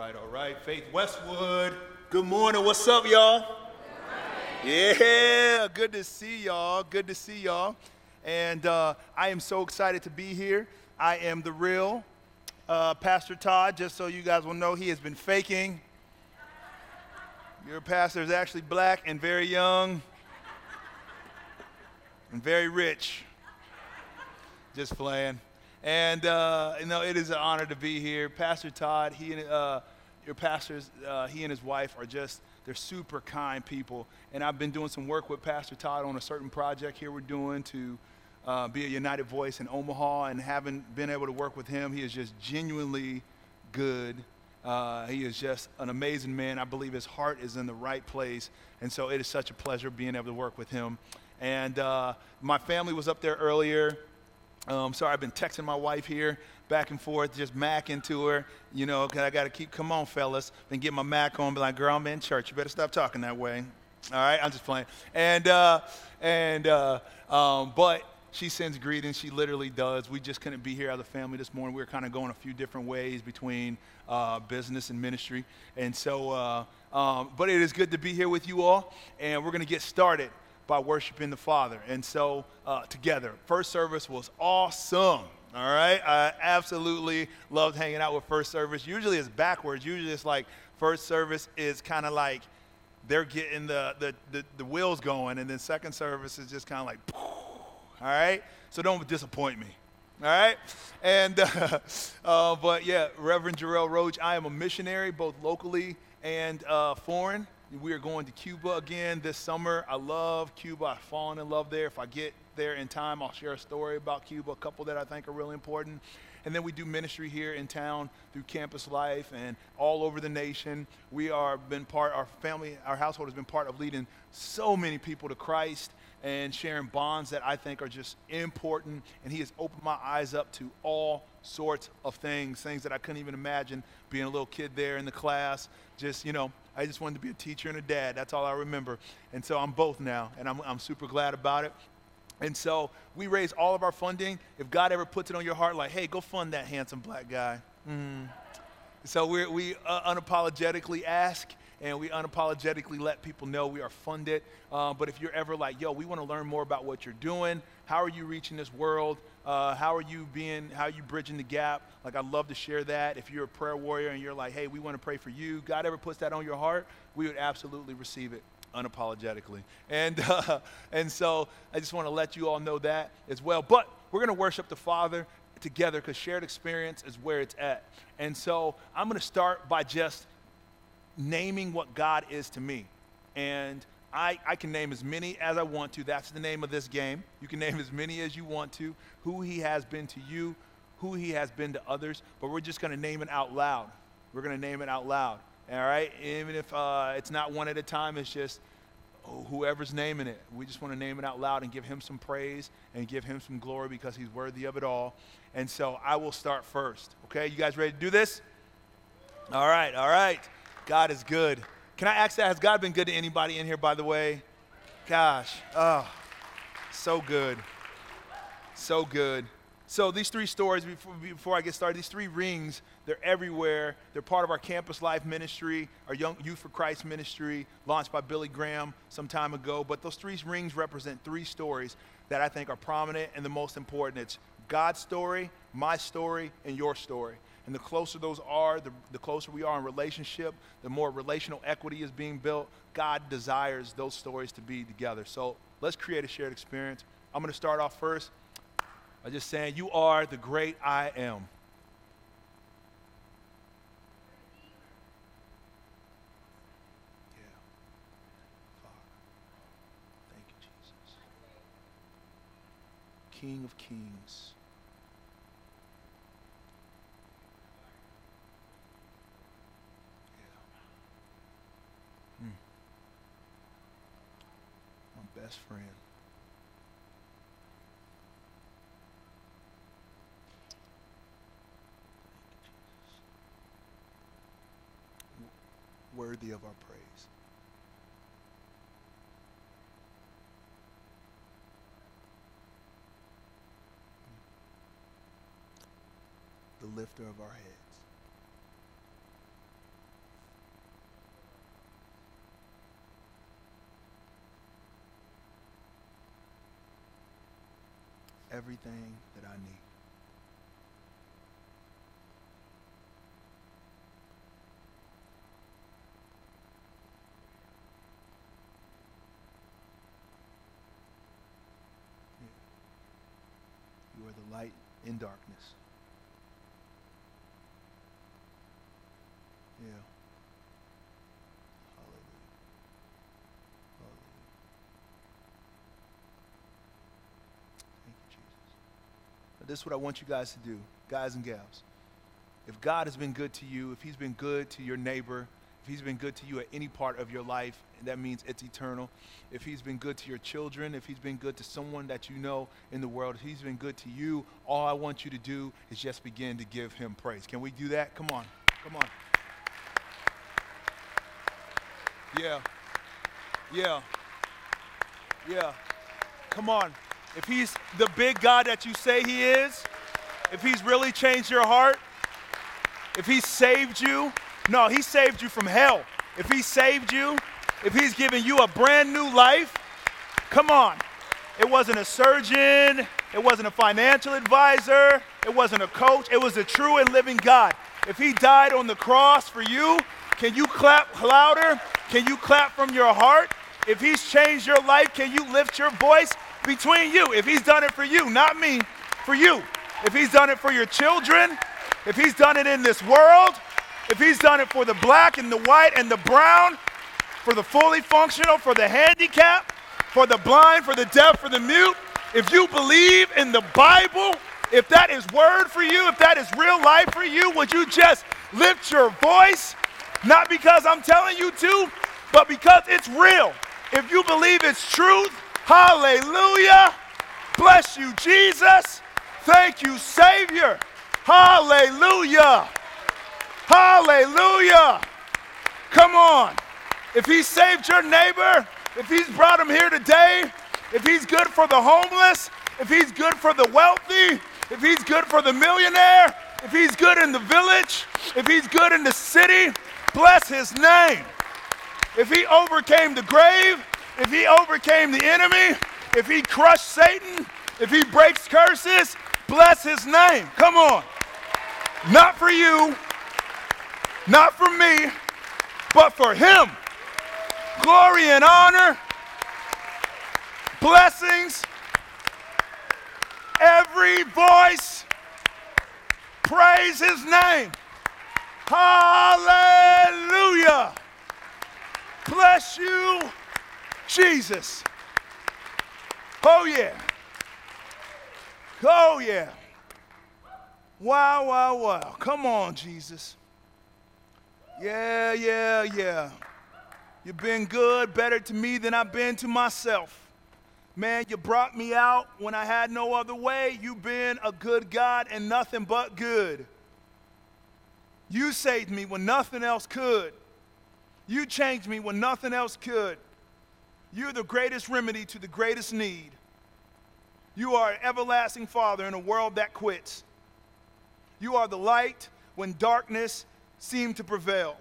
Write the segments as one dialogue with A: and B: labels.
A: right, all right. Faith Westwood. Good morning. What's up, y'all? Yeah, good to see y'all. Good to see y'all. And uh, I am so excited to be here. I am the real uh, Pastor Todd, just so you guys will know, he has been faking. Your pastor is actually black and very young and very rich. Just playing. And, uh, you know, it is an honor to be here. Pastor Todd, he and, uh, your pastors, uh, he and his wife are just, they're super kind people. And I've been doing some work with Pastor Todd on a certain project here we're doing to uh, be a United Voice in Omaha. And having been able to work with him, he is just genuinely good. Uh, he is just an amazing man. I believe his heart is in the right place. And so it is such a pleasure being able to work with him. And uh, my family was up there earlier. Um, sorry, I've been texting my wife here back and forth, just macking to her, you know, because I got to keep, come on, fellas, and get my Mac on, be like, girl, I'm in church. You better stop talking that way. All right, I'm just playing. And, uh, and, uh, um, but she sends greetings. She literally does. We just couldn't be here as a family this morning. We were kind of going a few different ways between uh, business and ministry. And so, uh, um, but it is good to be here with you all. And we're going to get started by worshiping the Father. And so, uh, together, first service was awesome. All right, I absolutely loved hanging out with first service. Usually it's backwards. Usually it's like first service is kind of like they're getting the, the, the, the, wheels going, and then second service is just kind of like, all right? So don't disappoint me. All right? And, uh, uh, but yeah, Reverend Jarrell Roach, I am a missionary both locally and uh, foreign. We are going to Cuba again this summer. I love Cuba. I've fallen in love there. If I get there in time, I'll share a story about Cuba, a couple that I think are really important. And then we do ministry here in town through campus life and all over the nation. We are been part, our family, our household has been part of leading so many people to Christ and sharing bonds that I think are just important. And he has opened my eyes up to all sorts of things, things that I couldn't even imagine being a little kid there in the class. Just, you know, I just wanted to be a teacher and a dad. That's all I remember. And so I'm both now, and I'm, I'm super glad about it. And so we raise all of our funding. If God ever puts it on your heart, like, hey, go fund that handsome black guy. Mm. So we we uh, unapologetically ask and we unapologetically let people know we are funded. Uh, but if you're ever like, yo, we want to learn more about what you're doing, how are you reaching this world? Uh, how are you being, how are you bridging the gap? Like, I'd love to share that. If you're a prayer warrior and you're like, hey, we want to pray for you, God ever puts that on your heart, we would absolutely receive it unapologetically. And, uh, and so I just want to let you all know that as well. But we're going to worship the Father together because shared experience is where it's at. And so I'm going to start by just naming what God is to me. And I, I can name as many as I want to. That's the name of this game. You can name as many as you want to, who he has been to you, who he has been to others, but we're just going to name it out loud. We're going to name it out loud. All right? Even if uh, it's not one at a time, it's just oh, whoever's naming it. We just want to name it out loud and give him some praise and give him some glory because he's worthy of it all. And so I will start first. Okay? You guys ready to do this? All right, all right. God is good. Can I ask that? Has God been good to anybody in here, by the way? Gosh, oh, so good. So good. So these three stories, before, before I get started, these three rings, they're everywhere. They're part of our campus life ministry, our Young Youth for Christ ministry, launched by Billy Graham some time ago. But those three rings represent three stories that I think are prominent and the most important. It's God's story, my story, and your story. And the closer those are, the, the closer we are in relationship, the more relational equity is being built. God desires those stories to be together. So let's create a shared experience. I'm going to start off first by just saying, You are the great I am. King of Kings. Hmm. My best friend. Worthy of our praise. lifter of our heads. Everything that I need. You are the light in darkness. Hallelujah. Hallelujah. Thank you, Jesus. Now, this is what I want you guys to do, guys and gals. If God has been good to you, if He's been good to your neighbor, if He's been good to you at any part of your life, that means it's eternal. If He's been good to your children, if He's been good to someone that you know in the world, if He's been good to you, all I want you to do is just begin to give Him praise. Can we do that? Come on. Come on. Yeah. Yeah. Yeah. Come on. If he's the big God that you say he is, if he's really changed your heart, if he saved you, no, he saved you from hell. If he saved you, if he's given you a brand new life, come on. It wasn't a surgeon, it wasn't a financial advisor, it wasn't a coach, it was a true and living God. If he died on the cross for you, can you clap louder? Can you clap from your heart? If he's changed your life, can you lift your voice between you? If he's done it for you, not me, for you. If he's done it for your children, if he's done it in this world, if he's done it for the black and the white and the brown, for the fully functional, for the handicapped, for the blind, for the deaf, for the mute, if you believe in the Bible, if that is word for you, if that is real life for you, would you just lift your voice? Not because I'm telling you to, but because it's real. If you believe it's truth, hallelujah. Bless you, Jesus. Thank you, Savior. Hallelujah. Hallelujah. Come on. If he saved your neighbor, if he's brought him here today, if he's good for the homeless, if he's good for the wealthy, if he's good for the millionaire, if he's good in the village, if he's good in the city, bless his name. If he overcame the grave, if he overcame the enemy, if he crushed Satan, if he breaks curses, bless his name. Come on. Not for you, not for me, but for him. Glory and honor, blessings, every voice, praise his name. Hallelujah. Bless you, Jesus. Oh, yeah. Oh, yeah. Wow, wow, wow. Come on, Jesus. Yeah, yeah, yeah. You've been good, better to me than I've been to myself. Man, you brought me out when I had no other way. You've been a good God and nothing but good. You saved me when nothing else could. You changed me when nothing else could. You're the greatest remedy to the greatest need. You are an everlasting Father in a world that quits. You are the light when darkness seemed to prevail.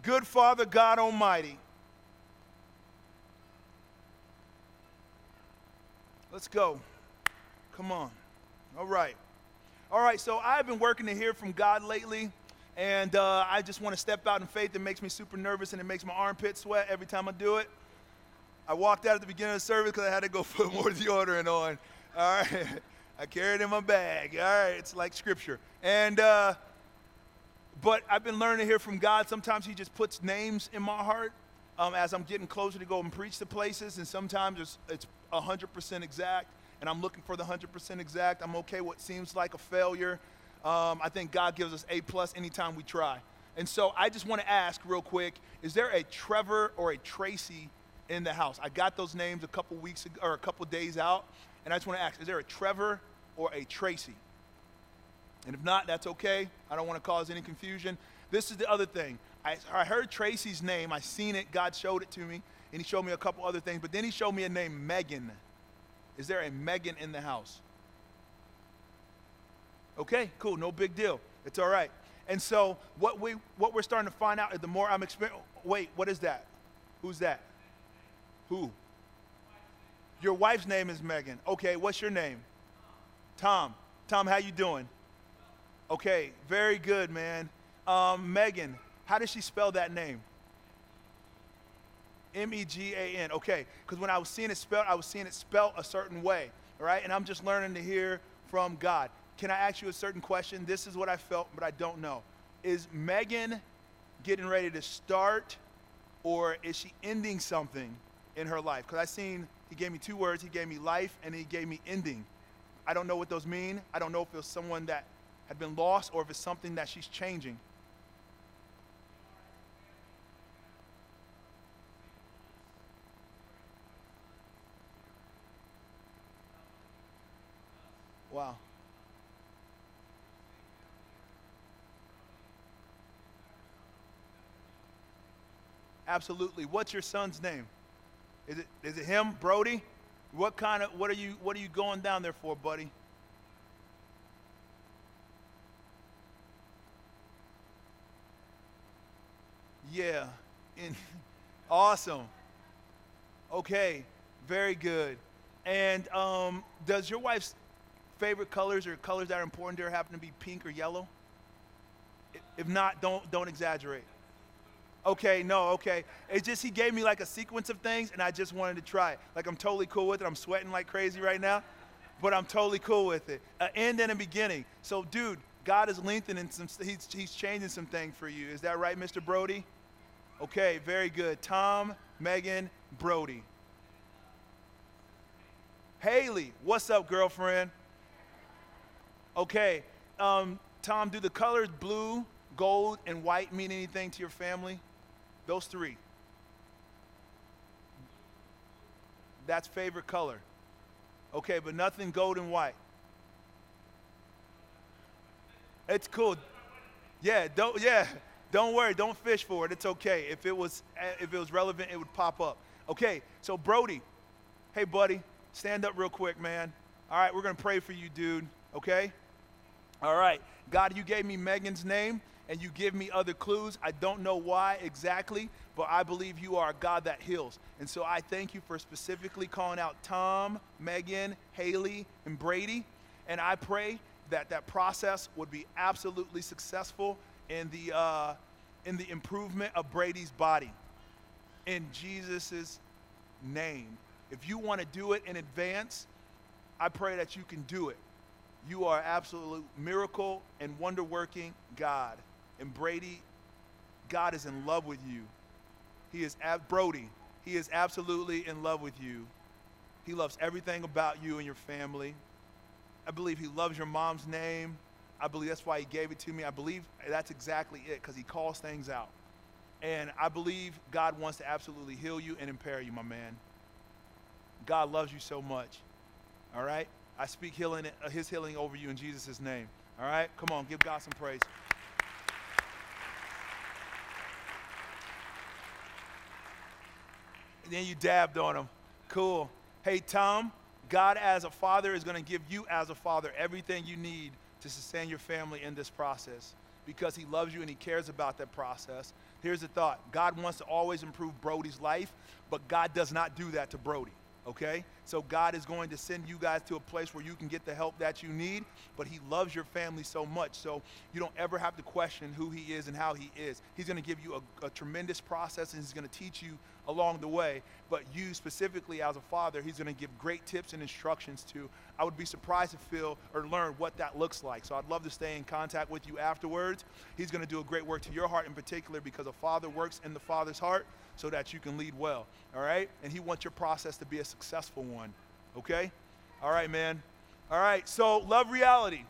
A: Good Father, God Almighty. Let's go. Come on. All right. All right, so I've been working to hear from God lately, and uh, I just want to step out in faith. It makes me super nervous, and it makes my armpit sweat every time I do it. I walked out at the beginning of the service because I had to go put more deodorant on. All right. I carry it in my bag. All right. It's like scripture. And, uh, but I've been learning to hear from God. Sometimes He just puts names in my heart um, as I'm getting closer to go and preach to places, and sometimes it's, it's 100% exact, and I'm looking for the 100% exact. I'm okay what seems like a failure. Um, I think God gives us A plus anytime we try. And so I just want to ask real quick: Is there a Trevor or a Tracy in the house? I got those names a couple weeks ago, or a couple days out, and I just want to ask: Is there a Trevor or a Tracy? And if not, that's okay. I don't want to cause any confusion. This is the other thing. I, I heard Tracy's name. I seen it. God showed it to me, and He showed me a couple other things. But then He showed me a name, Megan. Is there a Megan in the house? Okay, cool. No big deal. It's all right. And so what we what we're starting to find out is the more I'm experiencing. Wait, what is that? Who's that? Who? Your wife's name is Megan. Okay, what's your name? Tom. Tom, how you doing? Okay, very good, man. Um, Megan, how does she spell that name? M E G A N. Okay, because when I was seeing it spelled, I was seeing it spelled a certain way, all right? And I'm just learning to hear from God. Can I ask you a certain question? This is what I felt, but I don't know. Is Megan getting ready to start, or is she ending something in her life? Because I seen he gave me two words. He gave me life, and he gave me ending. I don't know what those mean. I don't know if it was someone that had been lost or if it's something that she's changing. Wow. Absolutely. What's your son's name? Is it is it him, Brody? What kind of what are you what are you going down there for, buddy? Yeah. In, awesome. Okay. Very good. And um, does your wife's favorite colors or colors that are important to her happen to be pink or yellow? If not, don't don't exaggerate. Okay, no, okay. It's just he gave me like a sequence of things and I just wanted to try it. Like I'm totally cool with it. I'm sweating like crazy right now, but I'm totally cool with it. An end and a beginning. So, dude, God is lengthening some, he's, he's changing some things for you. Is that right, Mr. Brody? Okay, very good. Tom, Megan, Brody. Haley, what's up, girlfriend? Okay, um, Tom, do the colors blue, gold, and white mean anything to your family? Those three. That's favorite color. Okay, but nothing gold and white. It's cool. Yeah, don't yeah, don't worry, don't fish for it. It's okay. If it was eh, if it was relevant, it would pop up. Okay, so Brody, hey buddy, stand up real quick, man. All right, we're gonna pray for you, dude. Okay? All right. God, you gave me Megan's name and you give me other clues. I don't know why exactly, but I believe you are a God that heals. And so I thank you for specifically calling out Tom, Megan, Haley, and Brady. And I pray that that process would be absolutely successful in the, uh, in the improvement of Brady's body. In Jesus' name. If you want to do it in advance, I pray that you can do it. You are absolute miracle and wonder working God. And Brady, God is in love with you. He is, ab- Brody, he is absolutely in love with you. He loves everything about you and your family. I believe he loves your mom's name. I believe that's why he gave it to me. I believe that's exactly it because he calls things out. And I believe God wants to absolutely heal you and impair you, my man. God loves you so much. All right? I speak healing, uh, his healing over you in Jesus' name. All right? Come on, give God some praise. And then you dabbed on him. Cool. Hey, Tom, God as a father is going to give you as a father everything you need to sustain your family in this process because he loves you and he cares about that process. Here's the thought God wants to always improve Brody's life, but God does not do that to Brody okay? So God is going to send you guys to a place where you can get the help that you need, but He loves your family so much, so you don't ever have to question who He is and how He is. He's going to give you a, a tremendous process and He's going to teach you along the way, but you specifically as a father, He's going to give great tips and instructions to. I would be surprised to feel or learn what that looks like. So I'd love to stay in contact with you afterwards. He's going to do a great work to your heart in particular because a father works in the father's heart so that you can lead well. All right? And He wants your process to be a successful one. Okay? All right, man. All right, so love reality.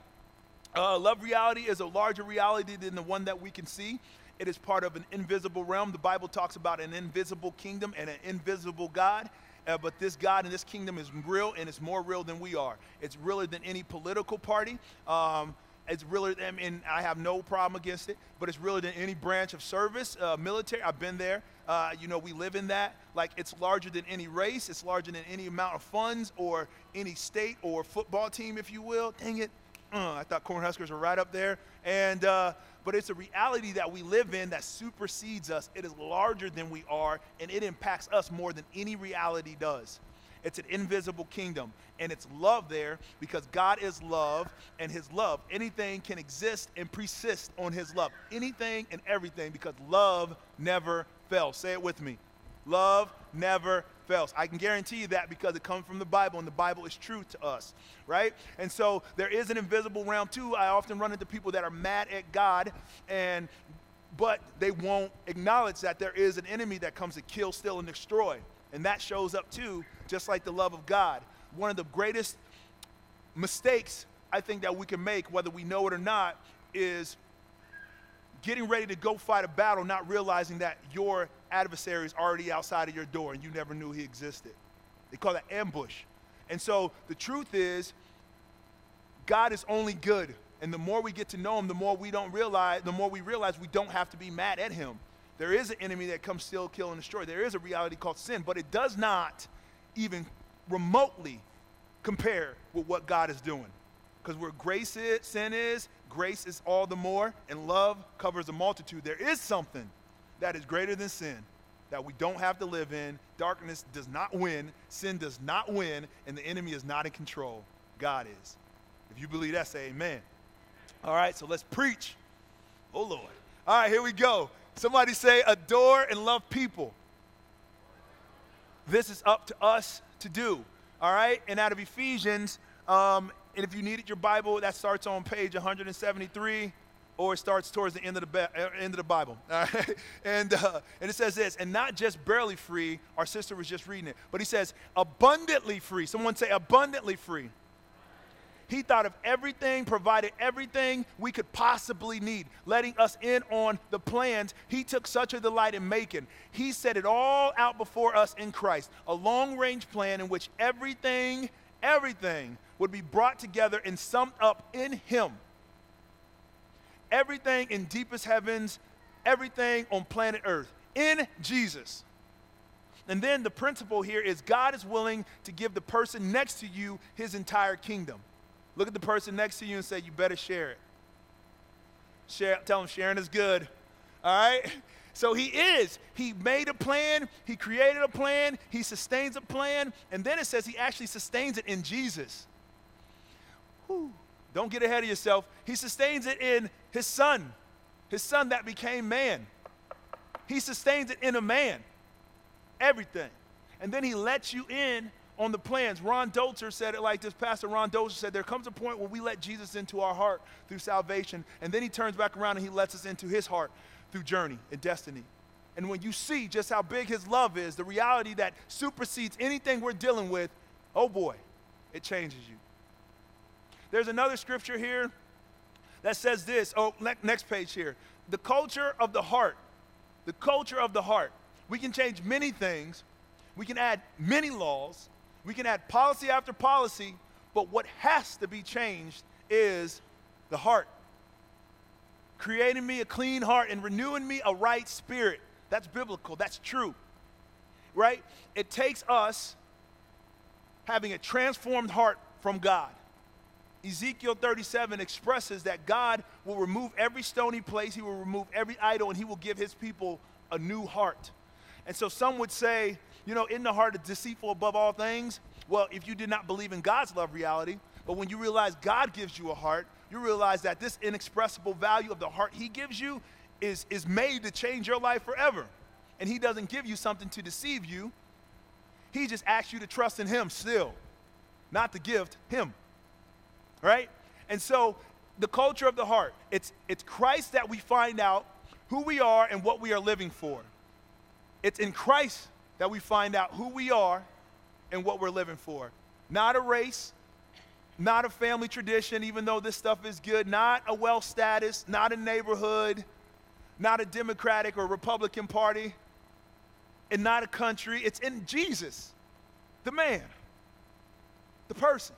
A: Uh, love reality is a larger reality than the one that we can see. It is part of an invisible realm. The Bible talks about an invisible kingdom and an invisible God. Uh, but this God and this kingdom is real, and it's more real than we are. It's realer than any political party. Um, it's really, I mean, I have no problem against it, but it's really than any branch of service, uh, military. I've been there. Uh, you know, we live in that. Like, it's larger than any race. It's larger than any amount of funds or any state or football team, if you will. Dang it. Uh, I thought Cornhuskers were right up there. And, uh, but it's a reality that we live in that supersedes us. It is larger than we are, and it impacts us more than any reality does. It's an invisible kingdom. And it's love there because God is love and his love. Anything can exist and persist on his love. Anything and everything because love never fails. Say it with me. Love never fails. I can guarantee you that because it comes from the Bible and the Bible is true to us, right? And so there is an invisible realm too. I often run into people that are mad at God and but they won't acknowledge that there is an enemy that comes to kill, steal, and destroy. And that shows up too, just like the love of God. One of the greatest mistakes I think that we can make, whether we know it or not, is getting ready to go fight a battle, not realizing that your adversary is already outside of your door and you never knew he existed. They call that ambush. And so the truth is, God is only good. And the more we get to know him, the more we don't realize, the more we realize we don't have to be mad at him. There is an enemy that comes steal, kill, and destroy. There is a reality called sin, but it does not even remotely compare with what God is doing. Because where grace is, sin is, grace is all the more, and love covers a multitude. There is something that is greater than sin that we don't have to live in. Darkness does not win, sin does not win, and the enemy is not in control. God is. If you believe that, say amen. All right, so let's preach. Oh, Lord. All right, here we go. Somebody say, adore and love people. This is up to us to do. All right, and out of Ephesians, um, and if you needed your Bible, that starts on page 173 or it starts towards the end of the, uh, end of the Bible. All right? and, uh, and it says this, and not just barely free, our sister was just reading it, but he says abundantly free. Someone say abundantly free. He thought of everything, provided everything we could possibly need, letting us in on the plans he took such a delight in making. He set it all out before us in Christ, a long range plan in which everything, everything would be brought together and summed up in him. Everything in deepest heavens, everything on planet Earth, in Jesus. And then the principle here is God is willing to give the person next to you his entire kingdom. Look at the person next to you and say, You better share it. Share, tell them sharing is good. All right? So he is. He made a plan, he created a plan, he sustains a plan, and then it says he actually sustains it in Jesus. Whew. Don't get ahead of yourself. He sustains it in his son, his son that became man. He sustains it in a man. Everything. And then he lets you in on the plans. Ron Dolzer said it like this Pastor Ron Dolzer said, There comes a point where we let Jesus into our heart through salvation, and then he turns back around and he lets us into his heart through journey and destiny. And when you see just how big his love is, the reality that supersedes anything we're dealing with, oh boy, it changes you. There's another scripture here that says this. Oh, next page here. The culture of the heart. The culture of the heart. We can change many things, we can add many laws, we can add policy after policy, but what has to be changed is the heart. Creating me a clean heart and renewing me a right spirit. That's biblical, that's true. Right? It takes us having a transformed heart from God. Ezekiel 37 expresses that God will remove every stony place, He will remove every idol, and He will give His people a new heart. And so some would say, you know, in the heart is deceitful above all things. Well, if you did not believe in God's love reality, but when you realize God gives you a heart, you realize that this inexpressible value of the heart He gives you is, is made to change your life forever. And He doesn't give you something to deceive you, He just asks you to trust in Him still, not the gift, Him. Right? And so, the culture of the heart, it's, it's Christ that we find out who we are and what we are living for. It's in Christ that we find out who we are and what we're living for. Not a race, not a family tradition, even though this stuff is good, not a wealth status, not a neighborhood, not a Democratic or Republican Party, and not a country. It's in Jesus, the man, the person.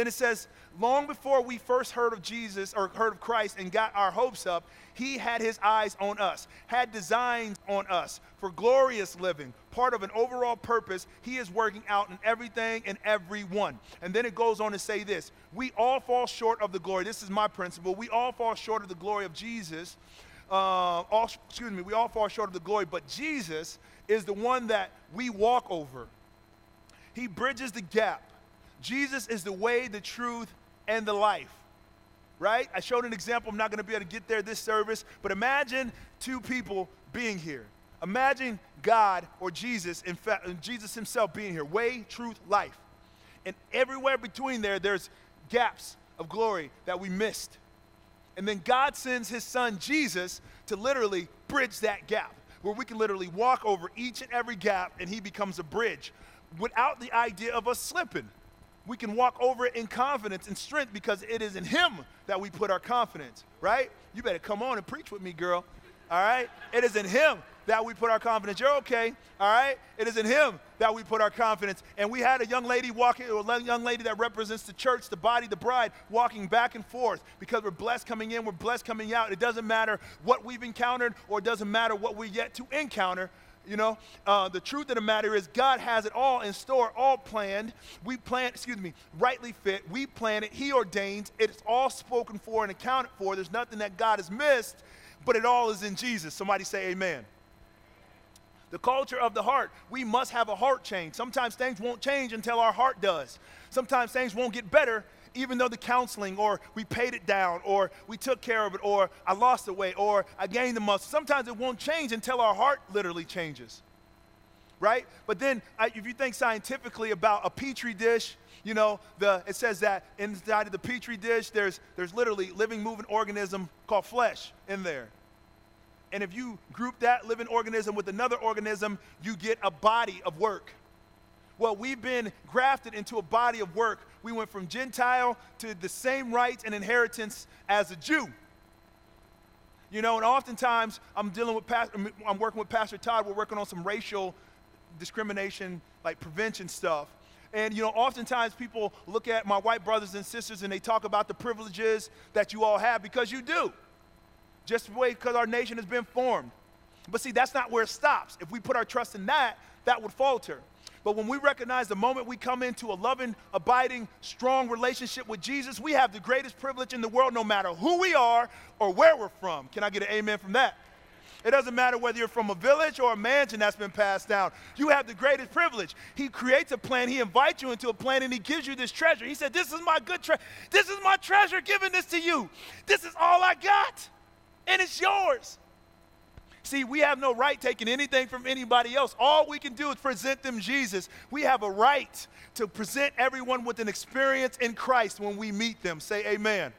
A: Then it says, long before we first heard of Jesus or heard of Christ and got our hopes up, he had his eyes on us, had designs on us for glorious living, part of an overall purpose he is working out in everything and everyone. And then it goes on to say this We all fall short of the glory. This is my principle. We all fall short of the glory of Jesus. Uh, all, excuse me, we all fall short of the glory, but Jesus is the one that we walk over. He bridges the gap. Jesus is the way, the truth, and the life. Right? I showed an example. I'm not going to be able to get there this service, but imagine two people being here. Imagine God or Jesus, in fact, Jesus himself being here. Way, truth, life. And everywhere between there, there's gaps of glory that we missed. And then God sends his son Jesus to literally bridge that gap, where we can literally walk over each and every gap and he becomes a bridge without the idea of us slipping. We can walk over it in confidence and strength because it is in him that we put our confidence, right? You better come on and preach with me, girl. All right? It is in him that we put our confidence. You're okay, all right? It is in Him that we put our confidence. And we had a young lady walking, a young lady that represents the church, the body, the bride, walking back and forth because we're blessed coming in, we're blessed coming out. It doesn't matter what we've encountered or it doesn't matter what we're yet to encounter. You know, uh, the truth of the matter is God has it all in store, all planned. We plan, excuse me, rightly fit. We plan it. He ordains. It's all spoken for and accounted for. There's nothing that God has missed, but it all is in Jesus. Somebody say amen the culture of the heart. We must have a heart change. Sometimes things won't change until our heart does. Sometimes things won't get better even though the counseling or we paid it down or we took care of it or I lost the weight or I gained the muscle. Sometimes it won't change until our heart literally changes. Right? But then if you think scientifically about a petri dish, you know, the, it says that inside of the petri dish, there's, there's literally living, moving organism called flesh in there. And if you group that living organism with another organism, you get a body of work. Well, we've been grafted into a body of work. We went from Gentile to the same rights and inheritance as a Jew. You know, and oftentimes I'm dealing with, I'm working with Pastor Todd. We're working on some racial discrimination, like prevention stuff. And, you know, oftentimes people look at my white brothers and sisters and they talk about the privileges that you all have because you do just the way because our nation has been formed. But see, that's not where it stops. If we put our trust in that, that would falter. But when we recognize the moment we come into a loving, abiding, strong relationship with Jesus, we have the greatest privilege in the world no matter who we are or where we're from. Can I get an amen from that? It doesn't matter whether you're from a village or a mansion that's been passed down. You have the greatest privilege. He creates a plan, he invites you into a plan, and he gives you this treasure. He said, This is my good treasure. This is my treasure giving this to you. This is all I got and it's yours. See, we have no right taking anything from anybody else. All we can do is present them Jesus. We have a right to present everyone with an experience in Christ when we meet them. Say amen.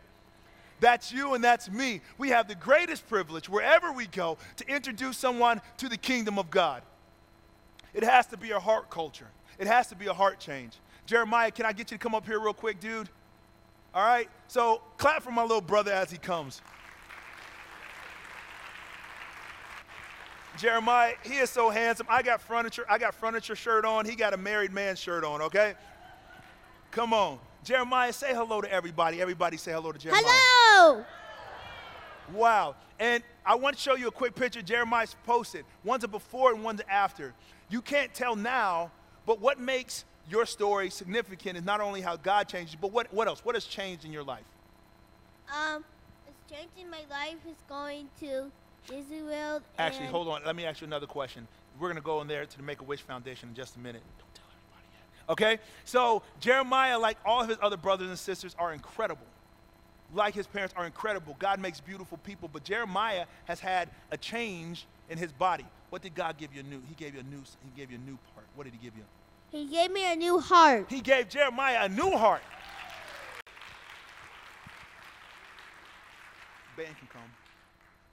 A: That's you and that's me. We have the greatest privilege wherever we go to introduce someone to the kingdom of God. It has to be a heart culture, it has to be a heart change. Jeremiah, can I get you to come up here real quick, dude? All right? So clap for my little brother as he comes. Jeremiah, he is so handsome. I got furniture, I got furniture shirt on. He got a married man shirt on, okay? Come on. Jeremiah, say hello to everybody. Everybody say hello to Jeremiah.
B: Hello.
A: Wow. And I want to show you a quick picture Jeremiah's posted. One's a before and one's after. You can't tell now, but what makes your story significant is not only how God changed you, but what, what else? What has changed in your life?
B: Um, it's changed in my life is going to Disney World.
A: Actually, hold on. Let me ask you another question. We're going to go in there to the Make a Wish Foundation in just a minute. Don't tell everybody yet. Okay? So, Jeremiah, like all of his other brothers and sisters, are incredible. Like his parents, are incredible. God makes beautiful people. But Jeremiah has had a change in his body. What did God give you new? He gave you a new, he gave you a new part. What did he give you?
B: He gave me a new heart.
A: He gave Jeremiah a new heart. Band can come.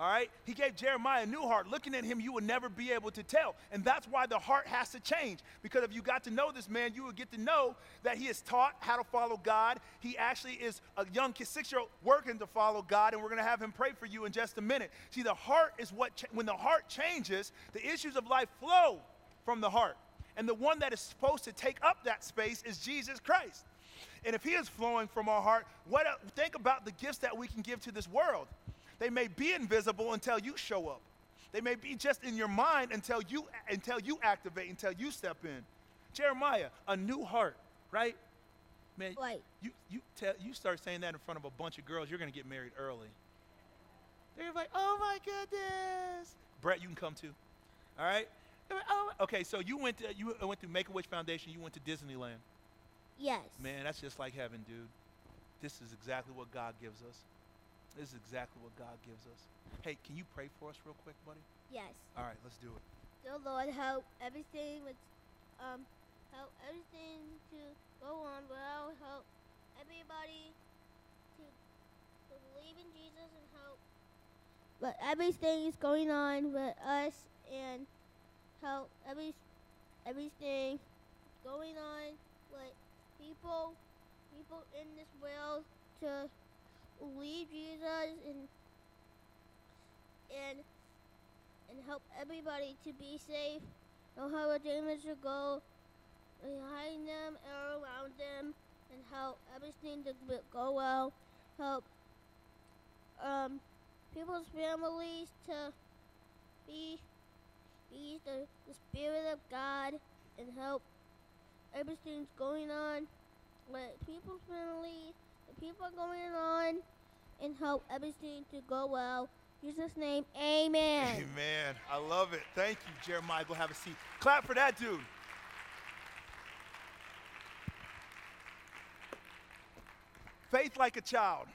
A: All right? He gave Jeremiah a new heart. Looking at him, you would never be able to tell. And that's why the heart has to change. Because if you got to know this man, you would get to know that he is taught how to follow God. He actually is a young six year old, working to follow God. And we're going to have him pray for you in just a minute. See, the heart is what, cha- when the heart changes, the issues of life flow from the heart. And the one that is supposed to take up that space is Jesus Christ. And if he is flowing from our heart, what, uh, think about the gifts that we can give to this world. They may be invisible until you show up. They may be just in your mind until you until you activate, until you step in. Jeremiah, a new heart, right? Man,
B: right.
A: you you tell you start saying that in front of a bunch of girls, you're gonna get married early. They're like, oh my goodness. Brett, you can come too. All right? Oh, okay, so you went to you went through Make a Wish Foundation. You went to Disneyland.
B: Yes.
A: Man, that's just like heaven, dude. This is exactly what God gives us. This is exactly what God gives us. Hey, can you pray for us real quick, buddy?
B: Yes.
A: All right, let's do it.
B: Dear Lord, help everything with, um, help everything to go on well. Help everybody to, to believe in Jesus and help. But everything is going on with us and help every everything going on with people people in this world to believe Jesus and and and help everybody to be safe. Know how the demons should go behind them and around them, and help everything to go well. Help um, people's families to be be the, the spirit of God, and help everything's going on with people's families. People going on, and help everything to go well. Jesus' name, Amen.
A: Amen. I love it. Thank you, Jeremiah. Go have a seat. Clap for that dude. Faith like a child,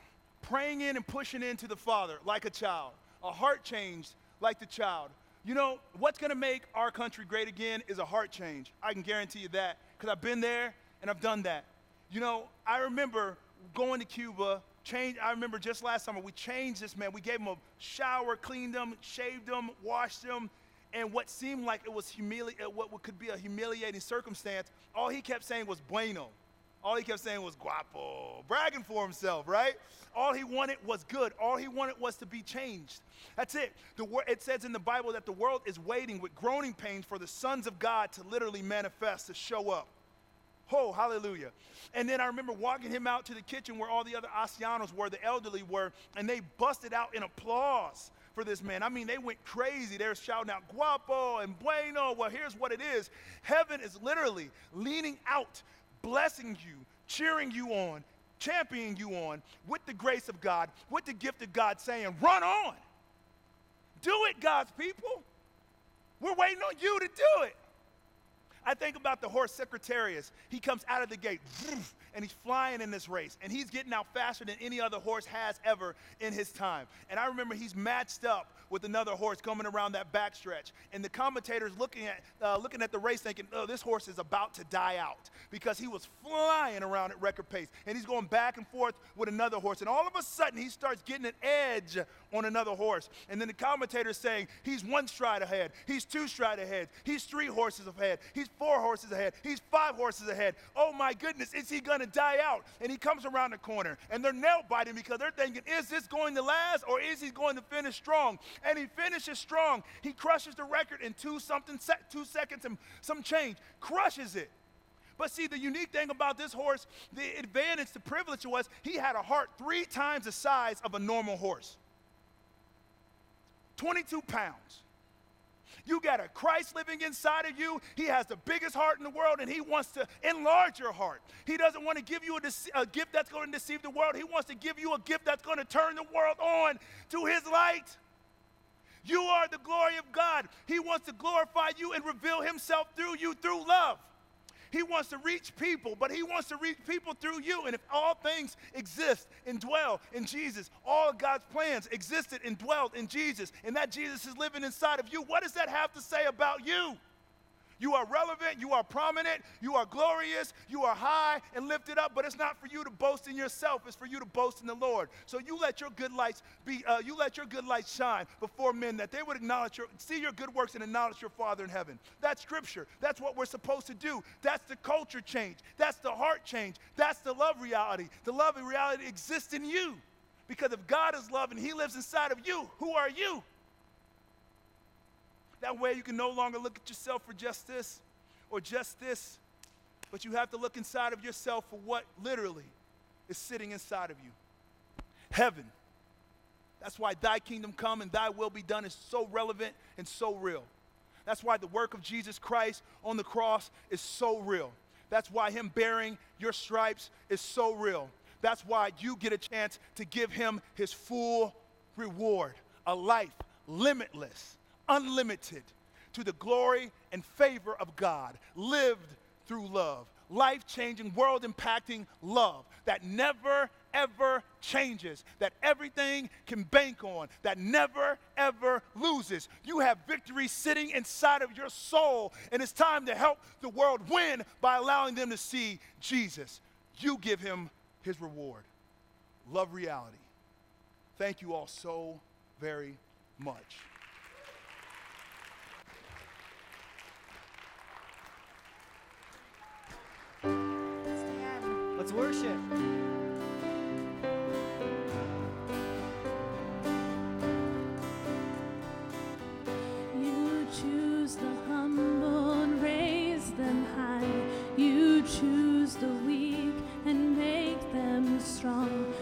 A: praying in and pushing into the Father like a child, a heart change like the child. You know, what's going to make our country great again is a heart change. I can guarantee you that because I've been there and I've done that. You know, I remember going to Cuba, change, I remember just last summer, we changed this man. We gave him a shower, cleaned him, shaved him, washed him, and what seemed like it was humili- uh, what could be a humiliating circumstance, all he kept saying was bueno. All he kept saying was guapo, bragging for himself, right? All he wanted was good. All he wanted was to be changed. That's it. The wor- it says in the Bible that the world is waiting with groaning pains for the sons of God to literally manifest, to show up. Oh, hallelujah. And then I remember walking him out to the kitchen where all the other ancianos were, the elderly were, and they busted out in applause for this man. I mean, they went crazy. They're shouting out, guapo and bueno. Well, here's what it is heaven is literally leaning out, blessing you, cheering you on, championing you on with the grace of God, with the gift of God, saying, run on. Do it, God's people. We're waiting on you to do it. I think about the horse Secretariat. He comes out of the gate and he's flying in this race and he's getting out faster than any other horse has ever in his time. And I remember he's matched up with another horse coming around that backstretch. And the commentators looking at, uh, looking at the race thinking, oh, this horse is about to die out because he was flying around at record pace. And he's going back and forth with another horse. And all of a sudden, he starts getting an edge on another horse. And then the commentators saying, he's one stride ahead, he's two stride ahead, he's three horses ahead, he's four horses ahead, he's five horses ahead. Oh my goodness, is he going to die out? And he comes around the corner and they're nail biting because they're thinking, is this going to last or is he going to finish strong? And he finishes strong. He crushes the record in two something, two seconds and some change, crushes it. But see, the unique thing about this horse, the advantage, the privilege was he had a heart three times the size of a normal horse. 22 pounds. You got a Christ living inside of you. He has the biggest heart in the world and he wants to enlarge your heart. He doesn't want to give you a, dece- a gift that's going to deceive the world. He wants to give you a gift that's going to turn the world on to his light. You are the glory of God. He wants to glorify you and reveal himself through you through love. He wants to reach people, but he wants to reach people through you. And if all things exist and dwell in Jesus, all God's plans existed and dwelled in Jesus, and that Jesus is living inside of you, what does that have to say about you? You are relevant, you are prominent, you are glorious, you are high and lifted up, but it's not for you to boast in yourself, it's for you to boast in the Lord. So you let your good lights be, uh, you let your good lights shine before men that they would acknowledge your, see your good works and acknowledge your Father in heaven. That's scripture. That's what we're supposed to do. That's the culture change. That's the heart change. That's the love reality. The love reality exists in you. Because if God is love and He lives inside of you, who are you? That way you can no longer look at yourself for just this or just this, but you have to look inside of yourself for what literally is sitting inside of you. Heaven. That's why thy kingdom come and thy will be done is so relevant and so real. That's why the work of Jesus Christ on the cross is so real. That's why him bearing your stripes is so real. That's why you get a chance to give him his full reward, a life limitless, unlimited, to the glory and favor of God, lived through love. Life changing, world impacting love that never, ever changes, that everything can bank on, that never, ever loses. You have victory sitting inside of your soul, and it's time to help the world win by allowing them to see Jesus. You give him his reward. Love reality. Thank you all so very much.
C: Let's worship.
D: You choose the humble and raise them high. You choose the weak and make them strong.